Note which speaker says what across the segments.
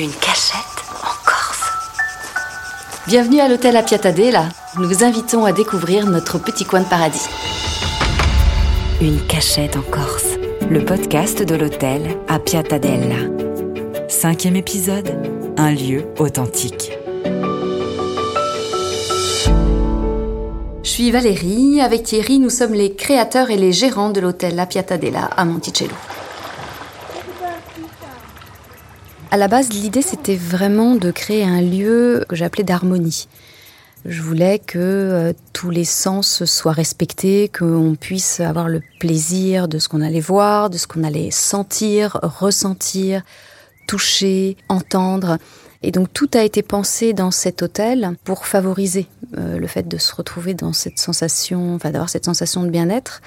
Speaker 1: Une cachette en Corse.
Speaker 2: Bienvenue à l'hôtel à Piatadella. Nous vous invitons à découvrir notre petit coin de paradis.
Speaker 1: Une cachette en Corse.
Speaker 3: Le podcast de l'hôtel à Piatadella. Cinquième épisode, un lieu authentique.
Speaker 2: Je suis Valérie. Avec Thierry, nous sommes les créateurs et les gérants de l'hôtel La Piatadella à Monticello. À la base, l'idée, c'était vraiment de créer un lieu que j'appelais d'harmonie. Je voulais que euh, tous les sens soient respectés, qu'on puisse avoir le plaisir de ce qu'on allait voir, de ce qu'on allait sentir, ressentir, toucher, entendre. Et donc tout a été pensé dans cet hôtel pour favoriser euh, le fait de se retrouver dans cette sensation, enfin d'avoir cette sensation de bien-être.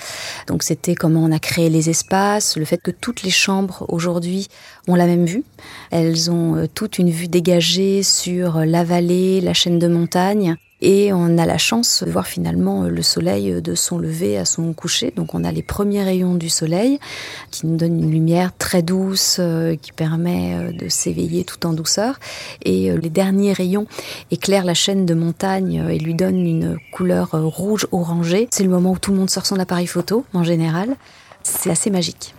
Speaker 2: Donc c'était comment on a créé les espaces, le fait que toutes les chambres aujourd'hui ont la même vue. Elles ont euh, toute une vue dégagée sur la vallée, la chaîne de montagnes. Et on a la chance de voir finalement le soleil de son lever à son coucher. Donc on a les premiers rayons du soleil qui nous donnent une lumière très douce euh, qui permet euh, de s'éveiller tout en douceur. Et euh, les derniers rayons éclairent la chaîne de montagne et lui donnent une couleur rouge orangée. C'est le moment où tout le monde sort son appareil photo en général. C'est assez magique.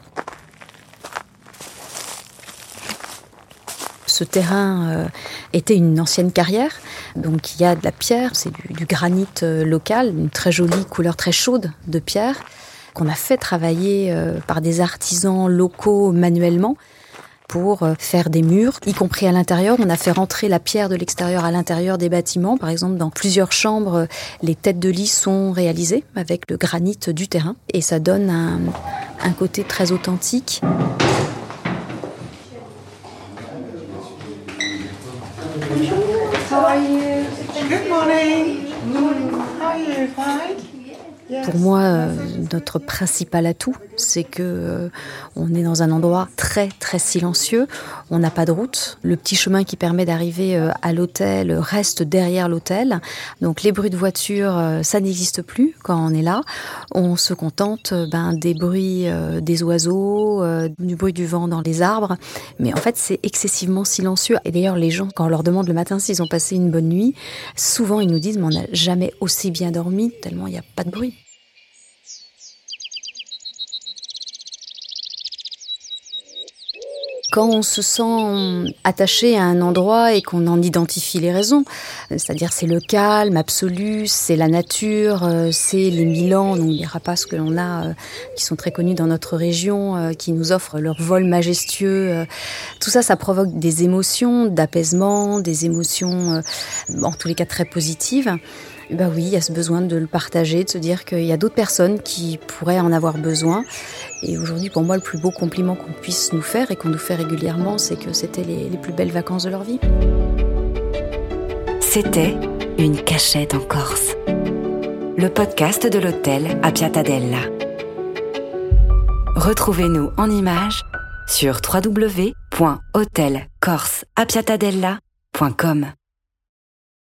Speaker 2: Ce terrain était une ancienne carrière. Donc il y a de la pierre, c'est du, granit euh, local, une très jolie couleur très chaude de pierre qu'on a fait travailler euh, par des artisans locaux manuellement pour euh, faire des murs, y compris à l'intérieur. On a fait rentrer la pierre de l'extérieur à l'intérieur des bâtiments. Par exemple, dans plusieurs chambres, les têtes de lit sont réalisées avec le granit du terrain et ça donne un côté très authentique.
Speaker 4: Good morning. How are you? Fine?
Speaker 2: Pour moi, euh, notre principal atout, c'est que euh, on est dans un endroit très très silencieux. On n'a pas de route. Le petit chemin qui permet d'arriver euh, à l'hôtel reste derrière l'hôtel. Donc les bruits de voiture, ça n'existe plus quand on est là. On se contente ben, des bruits des oiseaux, du bruit du vent dans les arbres. Mais en fait, c'est excessivement silencieux. Et d'ailleurs, les gens, quand on leur demande le matin s'ils ont passé une bonne nuit, souvent ils nous disent mais on n'a jamais aussi bien dormi tellement il n'y a pas de bruit. Quand on se sent attaché à un endroit et qu'on en identifie les raisons, c'est-à-dire c'est le calme absolu, c'est la nature, euh, c'est les Milans, donc les rapaces que l'on a, euh, qui sont très connus dans notre région, euh, qui nous offrent leur vol majestueux. Tout ça, ça provoque des émotions d'apaisement, des émotions, en tous les cas très positives. Bah oui, il y a ce besoin de le partager, de se dire qu'il y a d'autres personnes qui pourraient en avoir besoin. Et aujourd'hui, pour moi, le plus beau compliment qu'on puisse nous faire et qu'on nous fait régulièrement, c'est que c'était les, plus belles vacances de leur vie.
Speaker 3: C'était Une cachette en Corse. Le podcast de l'hôtel à Piatadella. Retrouvez-nous en images sur www.hôtelcorseapiatadella.com.